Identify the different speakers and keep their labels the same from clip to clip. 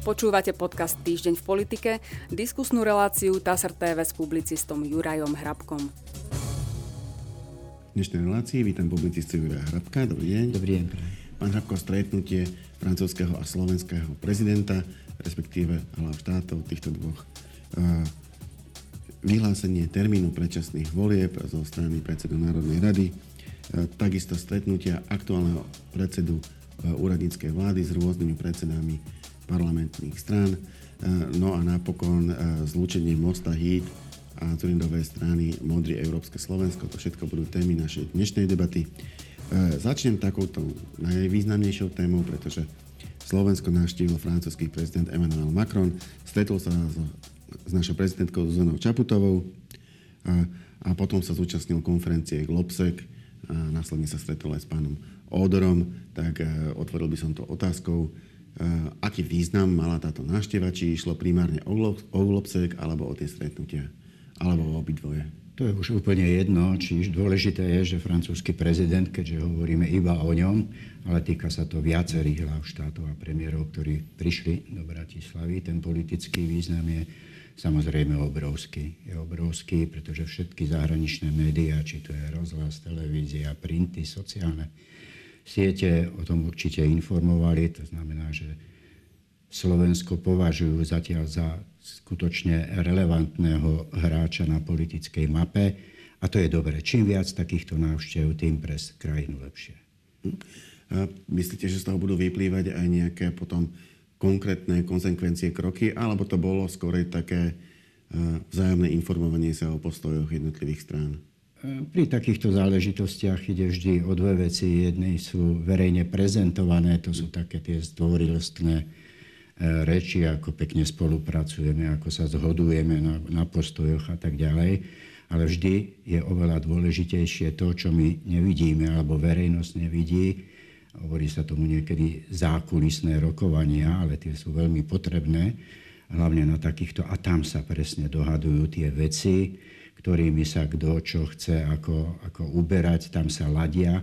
Speaker 1: Počúvate podcast Týždeň v politike, diskusnú reláciu TASR TV s publicistom Jurajom Hrabkom.
Speaker 2: V dnešnej relácii vítam publicistu Juraja Hrabka. Dobrý deň.
Speaker 3: Dobrý deň.
Speaker 2: Pán Hrabko, stretnutie francúzského a slovenského prezidenta, respektíve hlav štátov týchto dvoch uh, vyhlásenie termínu predčasných volieb zo strany predsedu Národnej rady, uh, takisto stretnutia aktuálneho predsedu uh, úradníckej vlády s rôznymi predsedami parlamentných strán. E, no a napokon e, zlúčenie Mosta Híd a Zurindovej strany Modrý Európske Slovensko. To všetko budú témy našej dnešnej debaty. E, začnem takouto najvýznamnejšou témou, pretože Slovensko navštívil francúzsky prezident Emmanuel Macron, stretol sa s, našou prezidentkou Zuzanou Čaputovou a, a potom sa zúčastnil konferencie Globsec a následne sa stretol aj s pánom Ódorom, tak otvoril by som to otázkou, aký význam mala táto návšteva, či išlo primárne o Globsek alebo o tie stretnutia, alebo o obidvoje.
Speaker 3: To je už úplne jedno, či dôležité je, že francúzsky prezident, keďže hovoríme iba o ňom, ale týka sa to viacerých hlav štátov a premiérov, ktorí prišli do Bratislavy, ten politický význam je samozrejme obrovský. Je obrovský, pretože všetky zahraničné médiá, či to je rozhlas, televízia, printy, sociálne siete o tom určite informovali. To znamená, že Slovensko považujú zatiaľ za skutočne relevantného hráča na politickej mape. A to je dobre. Čím viac takýchto návštev, tým pre krajinu lepšie.
Speaker 2: A myslíte, že z toho budú vyplývať aj nejaké potom konkrétne konsekvencie kroky, alebo to bolo skôr také vzájomné informovanie sa o postojoch jednotlivých strán?
Speaker 3: Pri takýchto záležitostiach ide vždy o dve veci. Jednej sú verejne prezentované, to sú také tie zdvorilostné e, reči, ako pekne spolupracujeme, ako sa zhodujeme na, na postojoch a tak ďalej. Ale vždy je oveľa dôležitejšie to, čo my nevidíme, alebo verejnosť nevidí. Hovorí sa tomu niekedy zákulisné rokovania, ale tie sú veľmi potrebné, hlavne na takýchto. A tam sa presne dohadujú tie veci, ktorými sa kto čo chce ako, ako uberať, tam sa ladia.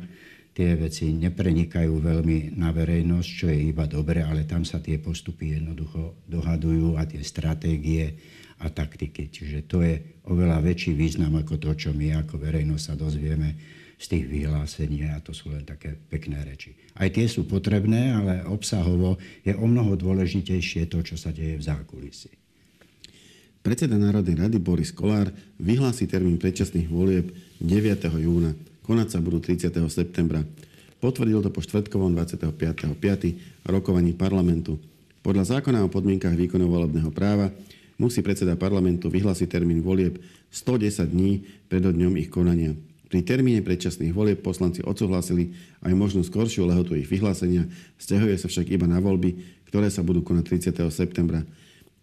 Speaker 3: Tie veci neprenikajú veľmi na verejnosť, čo je iba dobre, ale tam sa tie postupy jednoducho dohadujú a tie stratégie a taktiky. Čiže to je oveľa väčší význam ako to, čo my ako verejnosť sa dozvieme z tých vyhlásení a to sú len také pekné reči. Aj tie sú potrebné, ale obsahovo je o mnoho dôležitejšie to, čo sa deje v zákulisí.
Speaker 2: Predseda Národnej rady Boris Kolár vyhlási termín predčasných volieb 9. júna. Konať sa budú 30. septembra. Potvrdil to po štvrtkovom 25.5. rokovaní parlamentu. Podľa zákona o podmienkach výkonu volebného práva musí predseda parlamentu vyhlásiť termín volieb 110 dní pred dňom ich konania. Pri termíne predčasných volieb poslanci odsúhlasili aj možnú skoršiu lehotu ich vyhlásenia, stiahuje sa však iba na voľby, ktoré sa budú konať 30. septembra.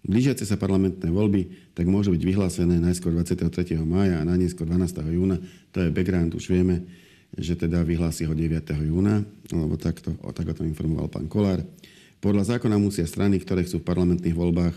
Speaker 2: Blížiace sa parlamentné voľby tak môžu byť vyhlásené najskôr 23. mája a najneskôr 12. júna. To je background, už vieme, že teda vyhlási ho 9. júna, alebo takto, o, tak o tom informoval pán Kolár. Podľa zákona musia strany, ktoré chcú v parlamentných voľbách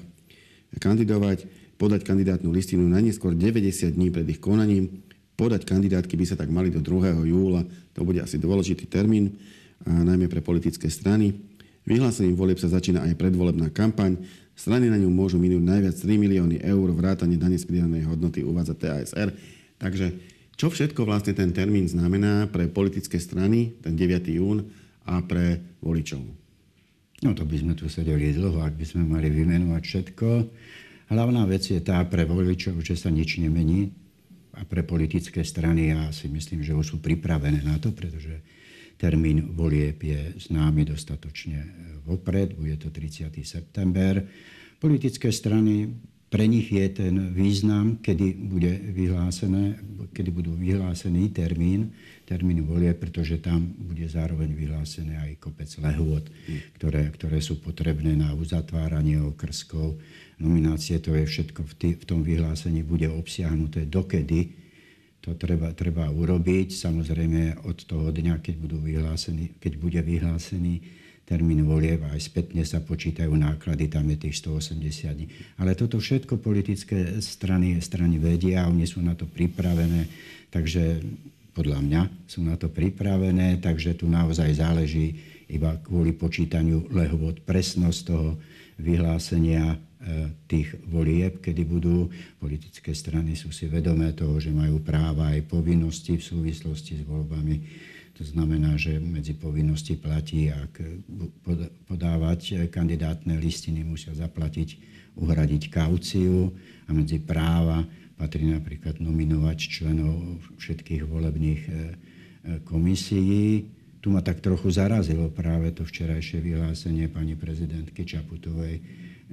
Speaker 2: kandidovať, podať kandidátnu listinu najneskôr 90 dní pred ich konaním. Podať kandidátky by sa tak mali do 2. júla. To bude asi dôležitý termín, a najmä pre politické strany. Vyhlásením volieb sa začína aj predvolebná kampaň. Strany na ňu môžu minúť najviac 3 milióny eur, vrátane dane z pridanej hodnoty uvádza TASR. Takže čo všetko vlastne ten termín znamená pre politické strany, ten 9. jún, a pre voličov?
Speaker 3: No to by sme tu sedeli dlho, ak by sme mali vymenovať všetko. Hlavná vec je tá pre voličov, že sa nič nemení a pre politické strany ja si myslím, že už sú pripravené na to, pretože termín volieb je známy dostatočne vopred, bude to 30. september. Politické strany, pre nich je ten význam, kedy, bude vyhlásené, kedy budú vyhlásený termín, termín volie, pretože tam bude zároveň vyhlásené aj kopec lehôd, ktoré, ktoré sú potrebné na uzatváranie okrskov. Nominácie, to je všetko v, tý, v tom vyhlásení, bude obsiahnuté dokedy to treba, treba urobiť. Samozrejme od toho dňa, keď, budú vyhlásený, keď bude vyhlásený termín volieb, aj spätne sa počítajú náklady, tam je tých 180 dní. Ale toto všetko politické strany, strany vedia, oni sú na to pripravené, takže podľa mňa sú na to pripravené, takže tu naozaj záleží iba kvôli počítaniu lehôd. Presnosť toho vyhlásenia tých volieb, kedy budú. Politické strany sú si vedomé toho, že majú práva aj povinnosti v súvislosti s voľbami. To znamená, že medzi povinnosti platí, ak podávať kandidátne listiny, musia zaplatiť, uhradiť kauciu a medzi práva patrí napríklad nominovať členov všetkých volebných e, e, komisií. Tu ma tak trochu zarazilo práve to včerajšie vyhlásenie pani prezidentky Čaputovej,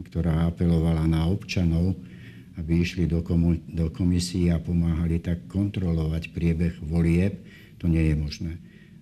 Speaker 3: ktorá apelovala na občanov, aby išli do, komu- do komisí a pomáhali tak kontrolovať priebeh volieb. To nie je možné.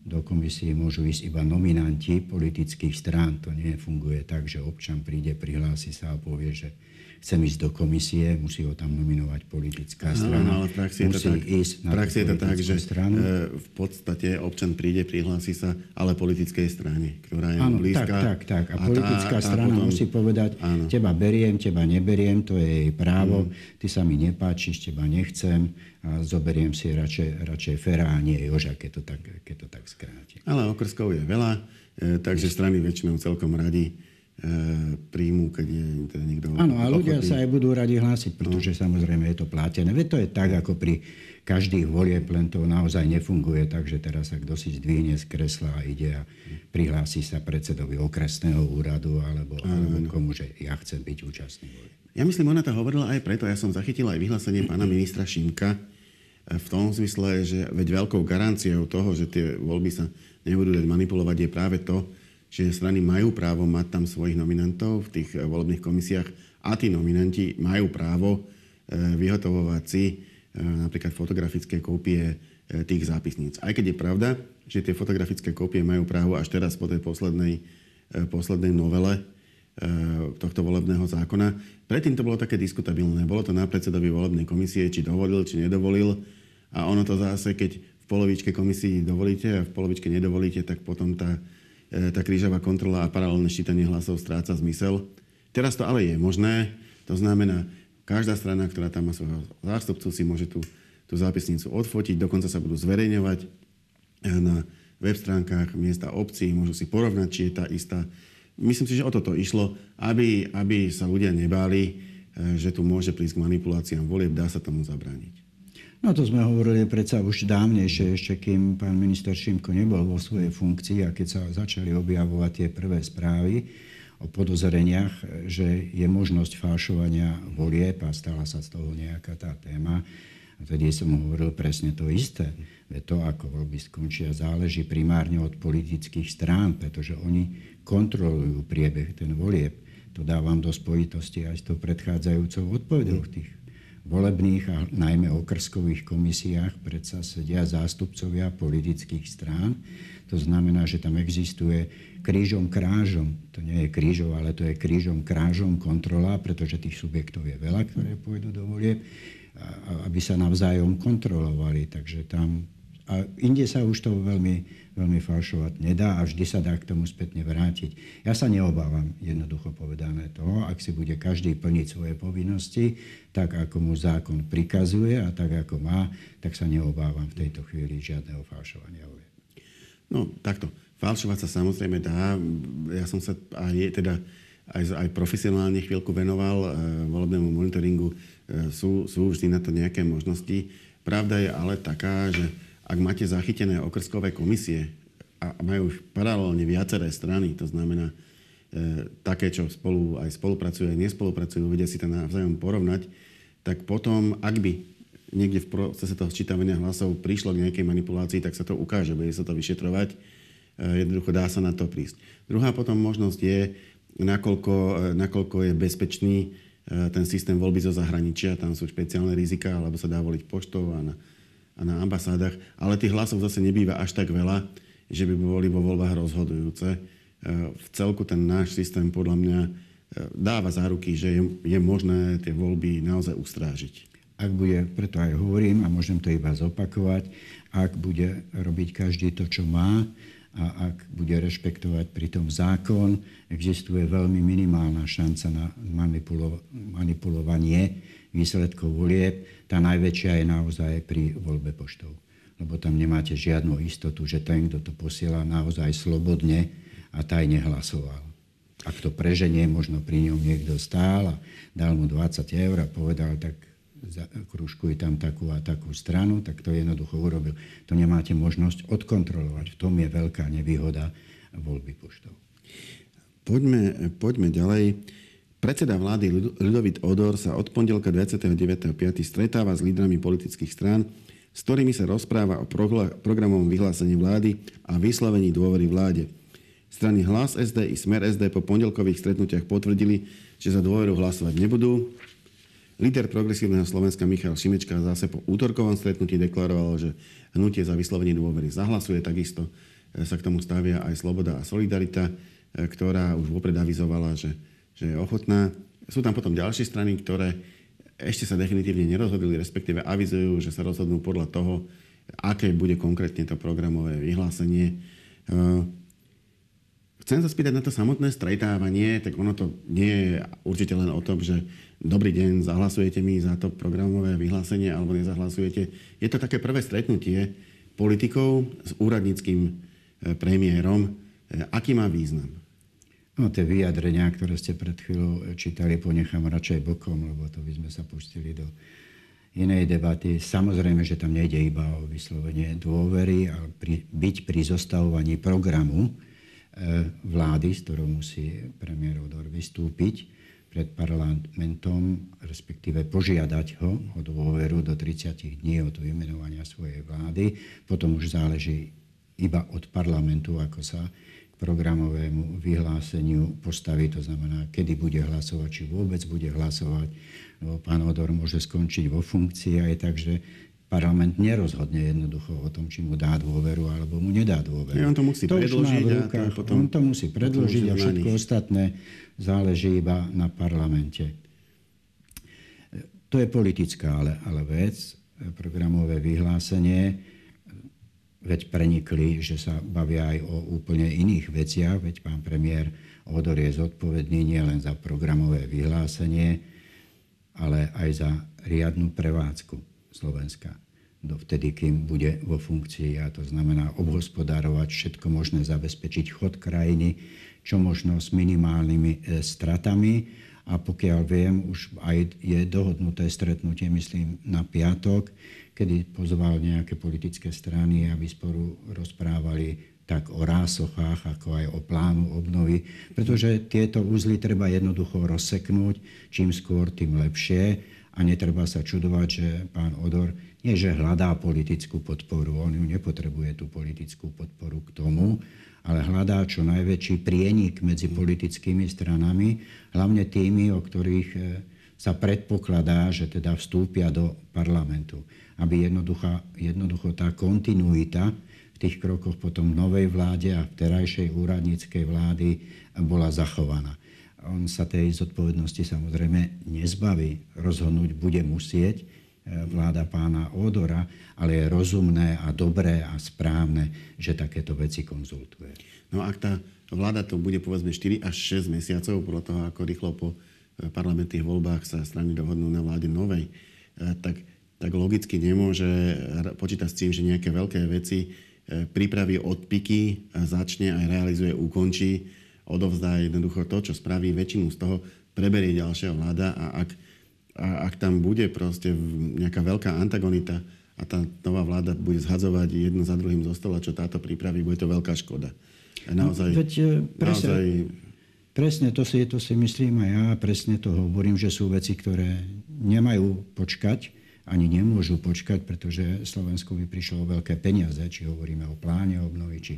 Speaker 3: Do komisie môžu ísť iba nominanti politických strán. To nie funguje tak, že občan príde, prihlási sa a povie, že chcem ísť do komisie, musí ho tam nominovať politická strana.
Speaker 2: No, ale v praxi je to tak, ísť na praxi je to tak že stranu. E, v podstate občan príde, prihlási sa, ale politickej strane, ktorá je
Speaker 3: áno,
Speaker 2: blízka.
Speaker 3: Tak, tak, tak. A, a politická tá, strana potom... musí povedať, áno. teba beriem, teba neberiem, to je jej právo, mm. ty sa mi nepáčiš, teba nechcem a zoberiem si radšej, radšej Fera a nie Joža, keď to tak, keď to tak skráti.
Speaker 2: Ale okrskov je veľa, e, takže strany väčšinou celkom radi príjmu, keď je teda niekto...
Speaker 3: Áno, a ľudia sa aj budú radi hlásiť, pretože no. samozrejme je to plátené. Veď to je tak, ako pri každých volieb, len to naozaj nefunguje tak, že teraz sa kto si zdvihne z kresla a ide a prihlási sa predsedovi okresného úradu alebo, alebo komu, že ja chcem byť účastný volieb.
Speaker 2: Ja myslím, ona to hovorila aj preto, ja som zachytil aj vyhlásenie pána ministra Šimka e, v tom zmysle, že veď veľkou garanciou toho, že tie voľby sa nebudú dať manipulovať, je práve to, že strany majú právo mať tam svojich nominantov v tých eh, volebných komisiách a tí nominanti majú právo eh, vyhotovovať si eh, napríklad fotografické kópie tých zápisníc. Aj keď je pravda, že tie fotografické kópie majú právo až teraz po tej poslednej, poslednej novele tohto volebného zákona. Predtým to bolo také diskutabilné. Bolo to na predsedovi volebnej komisie, či dovolil, či nedovolil. A ono to zase, keď v polovičke komisii dovolíte a v polovičke nedovolíte, tak potom tá tá krížová kontrola a paralelné ščítanie hlasov stráca zmysel. Teraz to ale je možné. To znamená, každá strana, ktorá tam má svojho zástupcu, si môže tú, tú zápisnicu odfotiť, dokonca sa budú zverejňovať e, na web stránkach miesta obcí, môžu si porovnať, či je tá istá. Myslím si, že o toto išlo, aby, aby sa ľudia nebáli, e, že tu môže prísť k manipuláciám volieb, dá sa tomu zabrániť.
Speaker 3: No to sme hovorili predsa už dávnejšie, ešte kým pán minister Šimko nebol vo svojej funkcii a keď sa začali objavovať tie prvé správy o podozreniach, že je možnosť falšovania volieb a stala sa z toho nejaká tá téma. A tedy som hovoril presne to isté. Veď to, ako voľby skončia, záleží primárne od politických strán, pretože oni kontrolujú priebeh ten volieb. To dávam do spojitosti aj s tou predchádzajúcou odpovedou tých volebných a najmä okrskových komisiách predsa sedia zástupcovia politických strán. To znamená, že tam existuje krížom krážom, to nie je krížom, ale to je krížom krážom kontrola, pretože tých subjektov je veľa, ktoré pôjdu do volieb, aby sa navzájom kontrolovali. Takže tam a inde sa už to veľmi, veľmi falšovať nedá a vždy sa dá k tomu spätne vrátiť. Ja sa neobávam, jednoducho povedané toho, ak si bude každý plniť svoje povinnosti, tak ako mu zákon prikazuje a tak ako má, tak sa neobávam v tejto chvíli žiadneho falšovania.
Speaker 2: No takto. Falšovať sa samozrejme dá. Ja som sa aj, teda, aj, aj profesionálne chvíľku venoval e, volebnému monitoringu. E, sú, sú vždy na to nejaké možnosti. Pravda je ale taká, že ak máte zachytené okrskové komisie a majú paralelne viaceré strany, to znamená e, také, čo spolu aj spolupracujú, aj nespolupracujú, vedia si to navzájom porovnať, tak potom, ak by niekde v procese toho sčítavania hlasov prišlo k nejakej manipulácii, tak sa to ukáže, bude sa to vyšetrovať. E, jednoducho dá sa na to prísť. Druhá potom možnosť je, nakoľko, e, nakoľko je bezpečný e, ten systém voľby zo zahraničia, tam sú špeciálne rizika, alebo sa dá voliť poštou a na a na ambasádach, ale tých hlasov zase nebýva až tak veľa, že by boli vo voľbách rozhodujúce. E, v celku ten náš systém podľa mňa e, dáva záruky, že je, je možné tie voľby naozaj ustrážiť.
Speaker 3: Ak bude, preto aj hovorím a môžem to iba zopakovať, ak bude robiť každý to, čo má a ak bude rešpektovať pritom zákon, existuje veľmi minimálna šanca na manipulo- manipulovanie výsledkov volieb, tá najväčšia je naozaj pri voľbe poštou. Lebo tam nemáte žiadnu istotu, že ten, kto to posiela naozaj slobodne a tajne hlasoval. Ak to preženie, možno pri ňom niekto stál a dal mu 20 eur a povedal, tak kružkuj tam takú a takú stranu, tak to jednoducho urobil. To nemáte možnosť odkontrolovať. V tom je veľká nevýhoda voľby poštou.
Speaker 2: Poďme, poďme ďalej. Predseda vlády Ľudovit Odor sa od pondelka 29.5. stretáva s lídrami politických strán, s ktorými sa rozpráva o programovom vyhlásení vlády a vyslovení dôvery vláde. Strany Hlas SD i Smer SD po pondelkových stretnutiach potvrdili, že za dôveru hlasovať nebudú. Líder progresívneho Slovenska Michal Šimečka zase po útorkovom stretnutí deklaroval, že hnutie za vyslovenie dôvery zahlasuje. Takisto e, sa k tomu stavia aj Sloboda a Solidarita, e, ktorá už vopred avizovala, že že je ochotná. Sú tam potom ďalšie strany, ktoré ešte sa definitívne nerozhodli, respektíve avizujú, že sa rozhodnú podľa toho, aké bude konkrétne to programové vyhlásenie. Eh, chcem sa spýtať na to samotné stretávanie, tak ono to nie je určite len o tom, že dobrý deň, zahlasujete mi za to programové vyhlásenie alebo nezahlasujete. Je to také prvé stretnutie politikov s úradníckým eh, premiérom. Eh, aký má význam?
Speaker 3: No tie vyjadrenia, ktoré ste pred chvíľou čítali, ponechám radšej bokom, lebo to by sme sa pustili do inej debaty. Samozrejme, že tam nejde iba o vyslovenie dôvery, ale pri, byť pri zostavovaní programu e, vlády, s ktorou musí premiér Odor vystúpiť pred parlamentom, respektíve požiadať ho o dôveru do 30 dní od vymenovania svojej vlády. Potom už záleží iba od parlamentu, ako sa programovému vyhláseniu postaví, to znamená, kedy bude hlasovať, či vôbec bude hlasovať. Lebo pán Odor môže skončiť vo funkcii aj tak, že parlament nerozhodne jednoducho o tom, či mu dá dôveru alebo mu nedá dôveru.
Speaker 2: Ja, on to musí to predložiť.
Speaker 3: A to potom, on to musí predložiť a všetko ostatné záleží iba na parlamente. To je politická ale, ale vec, programové vyhlásenie veď prenikli, že sa bavia aj o úplne iných veciach, veď pán premiér Odor je zodpovedný nielen za programové vyhlásenie, ale aj za riadnu prevádzku Slovenska dovtedy, kým bude vo funkcii. A to znamená obhospodárovať všetko možné, zabezpečiť chod krajiny, čo možno s minimálnymi e, stratami. A pokiaľ viem, už aj je dohodnuté stretnutie, myslím, na piatok, kedy pozval nejaké politické strany, aby spolu rozprávali tak o rásochách, ako aj o plánu obnovy, pretože tieto úzly treba jednoducho rozseknúť, čím skôr, tým lepšie. A netreba sa čudovať, že pán Odor nie, že hľadá politickú podporu, on ju nepotrebuje tú politickú podporu k tomu, ale hľadá čo najväčší prienik medzi politickými stranami, hlavne tými, o ktorých eh, sa predpokladá, že teda vstúpia do parlamentu aby jednoducho tá kontinuita v tých krokoch potom novej vláde a v terajšej úradníckej vlády bola zachovaná. On sa tej zodpovednosti samozrejme nezbaví. Rozhodnúť bude musieť e, vláda pána Odora, ale je rozumné a dobré a správne, že takéto veci konzultuje.
Speaker 2: No ak tá vláda to bude povedzme 4 až 6 mesiacov, podľa toho, ako rýchlo po parlamentných voľbách sa strany dohodnú na vláde novej, e, tak tak logicky nemôže počítať s tým, že nejaké veľké veci e, pripraví od piky, začne aj realizuje, ukončí, odovzdá jednoducho to, čo spraví väčšinu z toho, preberie ďalšia vláda a ak, a ak tam bude proste nejaká veľká antagonita a tá nová vláda bude zhadzovať jedno za druhým zo stola, čo táto pripraví, bude to veľká škoda.
Speaker 3: naozaj, no, veď, e, presne, naozaj... presne to si, to si myslím aj ja, presne to hovorím, že sú veci, ktoré nemajú počkať, ani nemôžu počkať, pretože Slovensku by prišlo o veľké peniaze, či hovoríme o pláne obnovy, či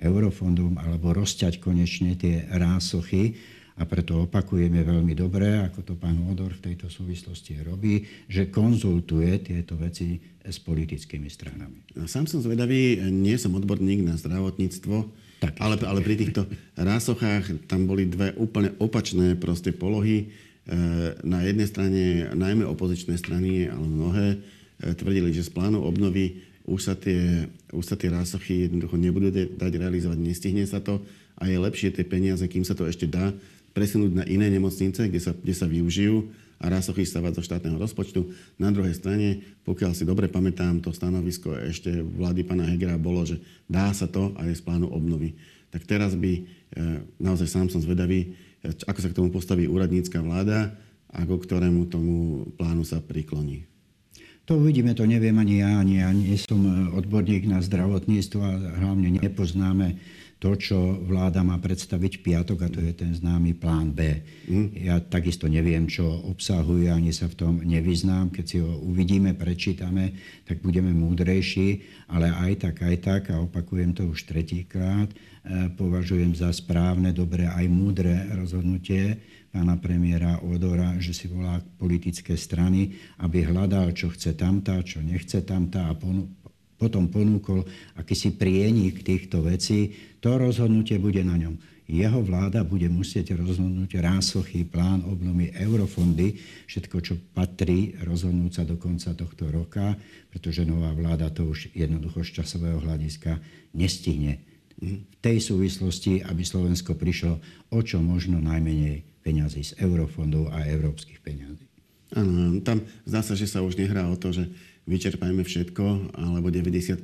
Speaker 3: eurofondom, alebo rozťať konečne tie rásochy. A preto opakujeme veľmi dobre, ako to pán Odor v tejto súvislosti robí, že konzultuje tieto veci s politickými stranami.
Speaker 2: Sám som zvedavý, nie som odborník na zdravotníctvo, tak, ale, ale pri týchto rásochách tam boli dve úplne opačné proste polohy Eh, na jednej strane najmä opozičné strany, ale mnohé, eh, tvrdili, že z plánu obnovy už sa tie, už sa tie rásochy jednoducho nebudú dať realizovať, nestihne sa to a je lepšie tie peniaze, kým sa to ešte dá, presunúť na iné nemocnice, kde sa, kde sa využijú a rásochy stavať zo štátneho rozpočtu. Na druhej strane, pokiaľ si dobre pamätám, to stanovisko ešte vlády pána Hegera bolo, že dá sa to aj z plánu obnovy. tak teraz by, naozaj sám som zvedavý, ako sa k tomu postaví úradnícka vláda a ku ktorému tomu plánu sa prikloní.
Speaker 3: To uvidíme, to neviem ani ja, ani ja nie som odborník na zdravotníctvo a hlavne nepoznáme to, čo vláda má predstaviť piatok, a to je ten známy plán B. Mm. Ja takisto neviem, čo obsahuje, ani sa v tom nevyznám. Keď si ho uvidíme, prečítame, tak budeme múdrejší, ale aj tak, aj tak, a opakujem to už tretíkrát, e, považujem za správne, dobré, aj múdre rozhodnutie pána premiéra Odora, že si volá politické strany, aby hľadal, čo chce tamta, čo nechce tamta a potom ponúkol akýsi prienik týchto vecí, to rozhodnutie bude na ňom. Jeho vláda bude musieť rozhodnúť rásochy, plán obnovy, eurofondy, všetko, čo patrí, rozhodnúť sa do konca tohto roka, pretože nová vláda to už jednoducho z časového hľadiska nestihne. V tej súvislosti, aby Slovensko prišlo o čo možno najmenej peňazí z eurofondov a európskych peňazí.
Speaker 2: Áno, tam zdá sa, že sa už nehrá o to, že vyčerpajme všetko, alebo 90%,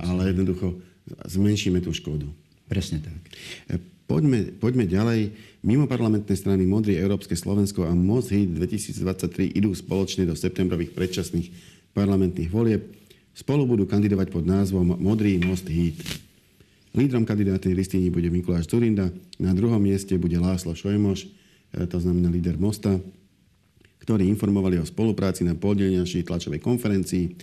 Speaker 2: ale jednoducho zmenšíme tú škodu.
Speaker 3: Presne tak.
Speaker 2: E, poďme, poďme ďalej. Mimo parlamentné strany Modrý Európske Slovensko a MOZ HIT 2023 idú spoločne do septembrových predčasných parlamentných volieb. Spolu budú kandidovať pod názvom Modrý most HIT. Lídrom kandidátnej listiny bude Mikuláš Zurinda, na druhom mieste bude Láslo Šojmoš, e, to znamená líder Mosta, ktorí informovali o spolupráci na poldelňašej tlačovej konferencii.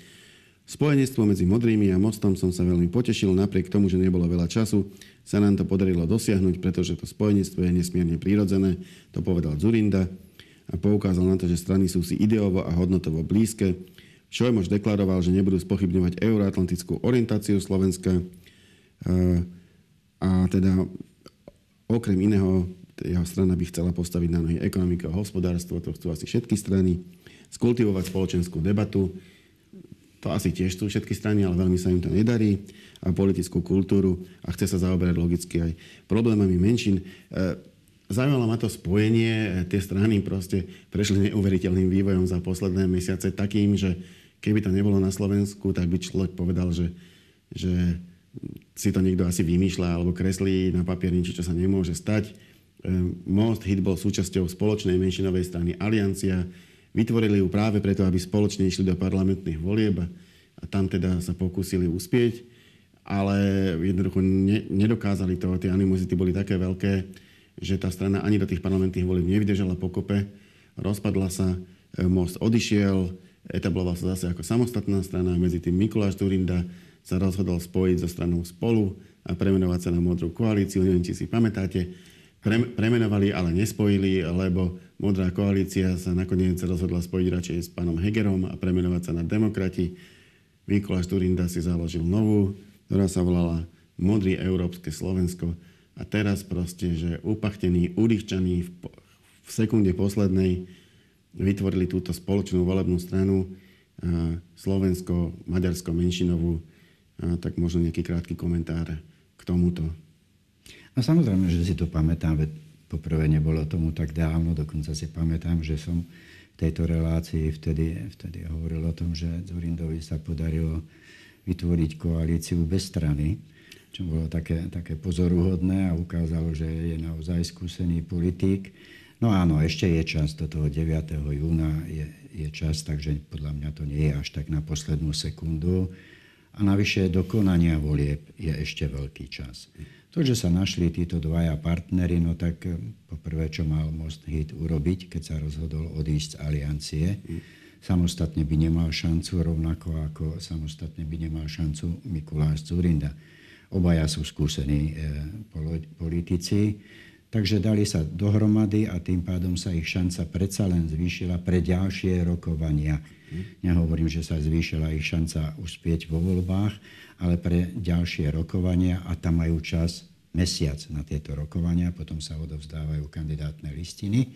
Speaker 2: Spojenectvo medzi Modrými a Mostom som sa veľmi potešil, napriek tomu, že nebolo veľa času, sa nám to podarilo dosiahnuť, pretože to spojenectvo je nesmierne prírodzené, to povedal Zurinda a poukázal na to, že strany sú si ideovo a hodnotovo blízke. Šojmož deklaroval, že nebudú spochybňovať euroatlantickú orientáciu Slovenska a teda okrem iného jeho strana by chcela postaviť na nohy ekonomiku a hospodárstvo, to chcú asi všetky strany, skultivovať spoločenskú debatu, to asi tiež sú všetky strany, ale veľmi sa im to nedarí, a politickú kultúru a chce sa zaoberať logicky aj problémami menšín. E, zaujímalo ma to spojenie, e, tie strany proste prešli neuveriteľným vývojom za posledné mesiace takým, že keby to nebolo na Slovensku, tak by človek povedal, že, že si to niekto asi vymýšľa alebo kreslí na papier niečo, čo sa nemôže stať. Ehm, Most Hit bol súčasťou spoločnej menšinovej strany Aliancia. Vytvorili ju práve preto, aby spoločne išli do parlamentných volieb a tam teda sa pokúsili uspieť, ale jednoducho ne, nedokázali to. Tie animozity boli také veľké, že tá strana ani do tých parlamentných volieb nevydržala pokope. Rozpadla sa, ehm, Most odišiel, etabloval sa zase ako samostatná strana. Medzi tým Mikuláš Turinda sa rozhodol spojiť so stranou Spolu a premenovať sa na Modrú koalíciu. Neviem, či si pamätáte pre, premenovali, ale nespojili, lebo Modrá koalícia sa nakoniec rozhodla spojiť radšej s pánom Hegerom a premenovať sa na demokrati. Mikuláš Turinda si založil novú, ktorá sa volala Modrý Európske Slovensko. A teraz proste, že upachtení, udýchčaní v, v sekunde poslednej vytvorili túto spoločnú volebnú stranu Slovensko, Maďarsko, menšinovú. Tak možno nejaký krátky komentár k tomuto.
Speaker 3: No samozrejme, že si to pamätám, veď poprvé nebolo tomu tak dávno, dokonca si pamätám, že som v tejto relácii vtedy, vtedy hovoril o tom, že Zurindovi sa podarilo vytvoriť koalíciu bez strany, čo bolo také, také pozoruhodné a ukázalo, že je naozaj skúsený politik. No áno, ešte je čas, do toho 9. júna je, je čas, takže podľa mňa to nie je až tak na poslednú sekundu. A navyše do konania volieb je ešte veľký čas. To, že sa našli títo dvaja partnery, no tak eh, poprvé, čo mal Most Hit urobiť, keď sa rozhodol odísť z aliancie, samostatne by nemal šancu, rovnako ako samostatne by nemal šancu Mikuláš Zurinda. Obaja sú skúsení e, politici, takže dali sa dohromady a tým pádom sa ich šanca predsa len zvýšila pre ďalšie rokovania. Nehovorím, že sa zvýšila ich šanca uspieť vo voľbách, ale pre ďalšie rokovania a tam majú čas mesiac na tieto rokovania, potom sa odovzdávajú kandidátne listiny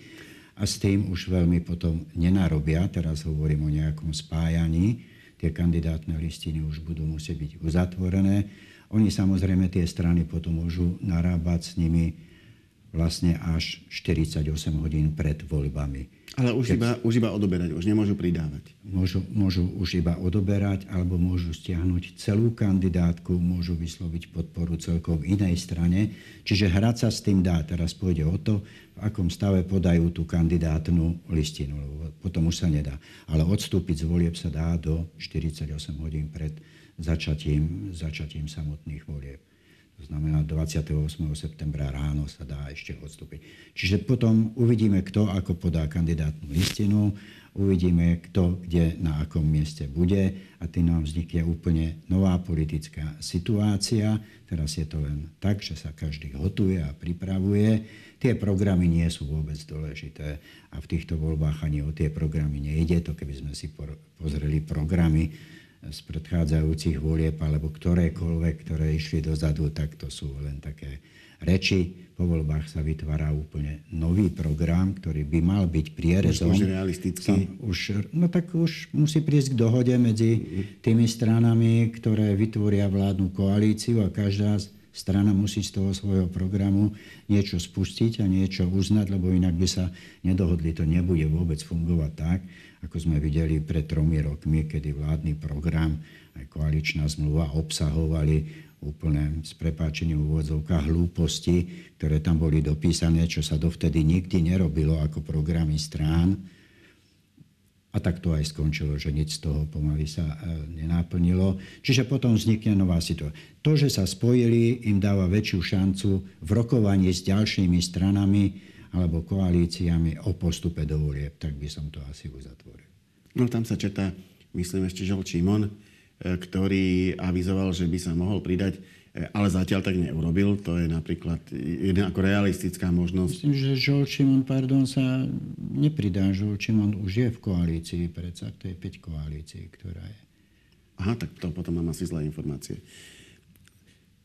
Speaker 3: a s tým už veľmi potom nenarobia, teraz hovorím o nejakom spájaní, tie kandidátne listiny už budú musieť byť uzatvorené. Oni samozrejme tie strany potom môžu narábať s nimi vlastne až 48 hodín pred voľbami.
Speaker 2: Ale už, Keď... iba, už iba odoberať, už nemôžu pridávať.
Speaker 3: Môžu, môžu už iba odoberať, alebo môžu stiahnuť celú kandidátku, môžu vysloviť podporu celkom inej strane. Čiže hrať sa s tým dá. Teraz pôjde o to, v akom stave podajú tú kandidátnu listinu, lebo potom už sa nedá. Ale odstúpiť z volieb sa dá do 48 hodín pred začatím, začatím samotných volieb. To znamená, 28. septembra ráno sa dá ešte odstúpiť. Čiže potom uvidíme, kto ako podá kandidátnu listinu, uvidíme, kto kde na akom mieste bude a tým nám vznikne úplne nová politická situácia. Teraz je to len tak, že sa každý hotuje a pripravuje. Tie programy nie sú vôbec dôležité a v týchto voľbách ani o tie programy nejde. To keby sme si pozreli programy z predchádzajúcich volieb alebo ktorékoľvek, ktoré išli dozadu, tak to sú len také reči. Po voľbách sa vytvára úplne nový program, ktorý by mal byť prierezom.
Speaker 2: Už, realistický?
Speaker 3: Už, no tak už musí prísť k dohode medzi tými stranami, ktoré vytvoria vládnu koalíciu a každá strana musí z toho svojho programu niečo spustiť a niečo uznať, lebo inak by sa nedohodli. To nebude vôbec fungovať tak, ako sme videli pred tromi rokmi, kedy vládny program aj koaličná zmluva obsahovali úplne s prepáčením v úvodzovkách hlúposti, ktoré tam boli dopísané, čo sa dovtedy nikdy nerobilo ako programy strán. A tak to aj skončilo, že nič z toho pomaly sa e, nenáplnilo. Čiže potom vznikne nová situácia. To, že sa spojili, im dáva väčšiu šancu v rokovaní s ďalšími stranami alebo koalíciami o postupe do volieb. Tak by som to asi uzatvoril.
Speaker 2: No tam sa četá, myslím ešte Žol Čimon, e, ktorý avizoval, že by sa mohol pridať, e, ale zatiaľ tak neurobil. To je napríklad jedna ako realistická možnosť.
Speaker 3: Myslím, že Žol Čimon, pardon, sa nepridá. Žol Čimon už je v koalícii, predsa to je 5 koalícií, ktorá je.
Speaker 2: Aha, tak to potom mám asi zlé informácie.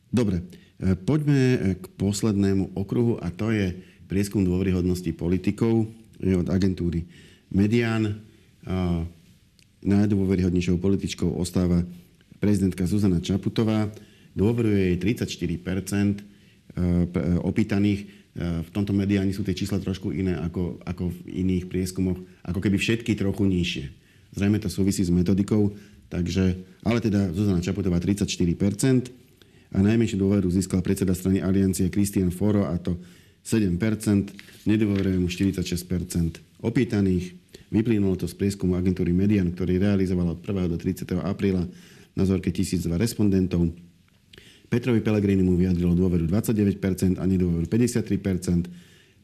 Speaker 2: Dobre, e, poďme k poslednému okruhu a to je prieskum dôveryhodnosti politikov je od agentúry Median. Najdôveryhodnejšou političkou ostáva prezidentka Zuzana Čaputová. Dôveruje jej 34 e, opýtaných. E, v tomto mediáne sú tie čísla trošku iné ako, ako v iných prieskumoch, ako keby všetky trochu nižšie. Zrejme to súvisí s metodikou, takže, ale teda Zuzana Čaputová 34% a najmenšiu dôveru získal predseda strany Aliancie Christian Foro a to 7% nedôveruje mu 46% opýtaných. Vyplynulo to z prieskumu agentúry Median, ktorý realizoval od 1. do 30. apríla na zorke 1002 respondentov. Petrovi Pelegrini mu vyjadrilo dôveru 29% a nedôveru 53%.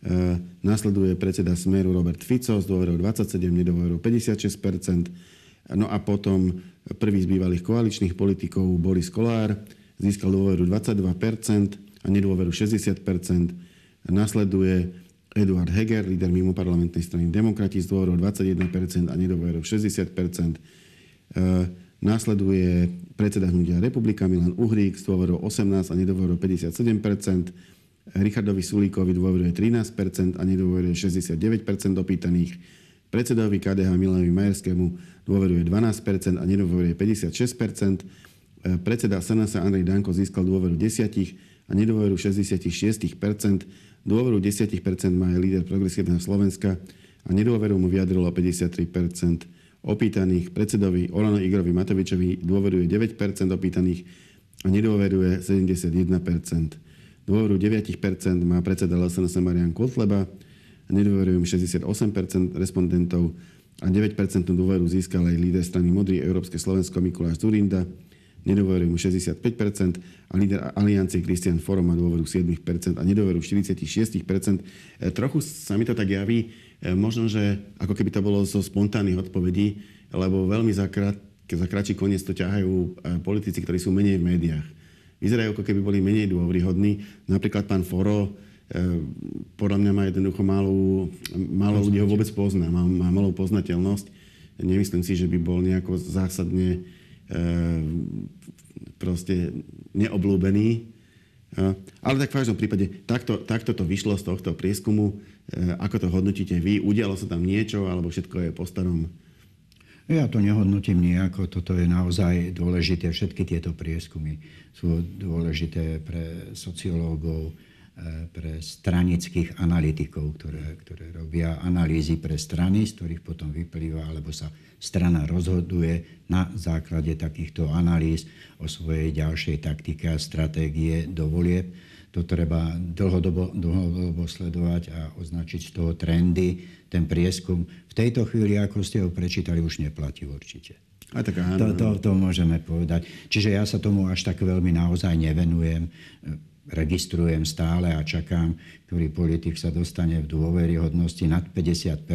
Speaker 2: E, nasleduje predseda Smeru Robert Fico s dôverou 27, nedôverou 56%. No a potom prvý z bývalých koaličných politikov Boris Kolár získal dôveru 22% a nedôveru 60%. Nasleduje Eduard Heger, líder mimo parlamentnej strany Demokrati s dôverou 21% a nedôverou 60%. E, nasleduje predseda hnutia Republika Milan Uhrík s dôverou 18 a nedôverou 57%. Richardovi Sulíkovi dôveruje 13% a nedôveruje 69% opýtaných. Predsedovi KDH Milanovi Majerskému dôveruje 12% a nedôveruje 56%. E, predseda SNS Andrej Danko získal dôveru 10 a nedôveru 66%. Dôveru 10% má aj líder progresívneho Slovenska a nedôveru mu vyjadrilo 53%. Opýtaných predsedovi Olano Igorovi Matovičovi dôveruje 9% opýtaných a nedôveruje 71%. Dôveru 9% má predseda LSNS Marian Kotleba a nedôveruje mu 68% respondentov a 9% dôveru získal aj líder strany Modrý Európske Slovensko Mikuláš Zurinda nedôveruje mu 65% a líder aliancie Christian Foro má dôveru 7% a nedôveru 46%. E, trochu sa mi to tak javí, e, možno, že ako keby to bolo zo spontánnych odpovedí, lebo veľmi za, kratší koniec to ťahajú e, politici, ktorí sú menej v médiách. Vyzerajú ako keby boli menej dôveryhodní. Napríklad pán Foro, podľa mňa má jednoducho malú, málo ľudí ho vôbec pozná, má, má malú poznateľnosť. Nemyslím si, že by bol nejako zásadne proste neoblúbený. Ale tak v každom prípade, takto, takto to vyšlo z tohto prieskumu. Ehm, ako to hodnotíte vy? Udialo sa tam niečo, alebo všetko je po starom?
Speaker 3: Ja to nehodnotím nejako. Toto je naozaj dôležité. Všetky tieto prieskumy sú dôležité pre sociológov, pre stranických analytikov, ktoré, ktoré robia analýzy pre strany, z ktorých potom vyplýva, alebo sa strana rozhoduje na základe takýchto analýz o svojej ďalšej taktike a stratégie do volieb. To treba dlhodobo, dlhodobo sledovať a označiť z toho trendy. Ten prieskum v tejto chvíli, ako ste ho prečítali, už neplatí určite.
Speaker 2: A tak áno.
Speaker 3: To, to, to môžeme povedať. Čiže ja sa tomu až tak veľmi naozaj nevenujem registrujem stále a čakám, ktorý politik sa dostane v dôveryhodnosti nad 50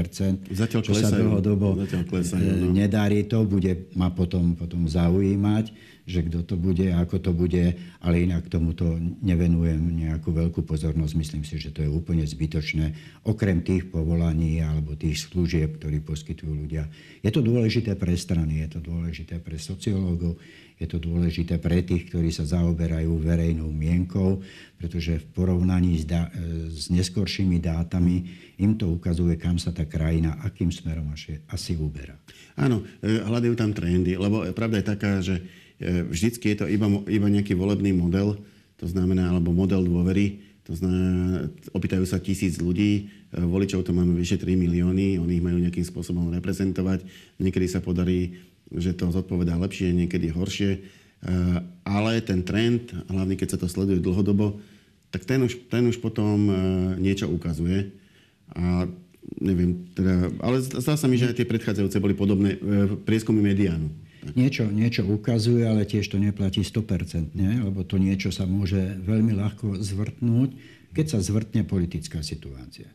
Speaker 2: Zatiaľ
Speaker 3: čo
Speaker 2: klesajú.
Speaker 3: sa dlhodobo
Speaker 2: Zatiaľ klesajú,
Speaker 3: e,
Speaker 2: no.
Speaker 3: nedarí to, bude ma potom, potom zaujímať, že kto to bude, ako to bude, ale inak tomuto nevenujem nejakú veľkú pozornosť. Myslím si, že to je úplne zbytočné, okrem tých povolaní alebo tých služieb, ktorí poskytujú ľudia. Je to dôležité pre strany, je to dôležité pre sociológov, je to dôležité pre tých, ktorí sa zaoberajú verejnou mienkou, pretože v porovnaní s, da- e, s neskoršími dátami im to ukazuje, kam sa tá krajina, akým smerom asi, asi uberá.
Speaker 2: Áno, e, hľadajú tam trendy, lebo pravda je taká, že e, vždycky je to iba, iba nejaký volebný model, to znamená, alebo model dôvery, to znamená, opýtajú sa tisíc ľudí, voličov to máme vyše 3 milióny, oni ich majú nejakým spôsobom reprezentovať, niekedy sa podarí že to zodpovedá lepšie, niekedy horšie. E, ale ten trend, hlavne keď sa to sleduje dlhodobo, tak ten už, ten už potom e, niečo ukazuje. A neviem, teda, ale zdá sa mi, že aj tie predchádzajúce boli podobné e, prieskumy mediánu.
Speaker 3: Niečo, niečo ukazuje, ale tiež to neplatí 100%, nie? lebo to niečo sa môže veľmi ľahko zvrtnúť, keď sa zvrtne politická situácia.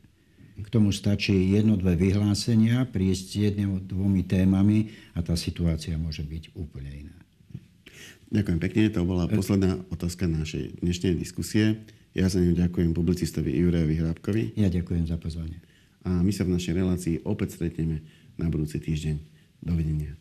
Speaker 3: K tomu stačí jedno, dve vyhlásenia, prísť s jedným, dvomi témami a tá situácia môže byť úplne iná.
Speaker 2: Ďakujem pekne, to bola posledná otázka našej dnešnej diskusie. Ja za ňu ďakujem publicistovi Jurejovi Hrábkovi.
Speaker 3: Ja ďakujem za pozvanie.
Speaker 2: A my sa v našej relácii opäť stretneme na budúci týždeň. Dovidenia.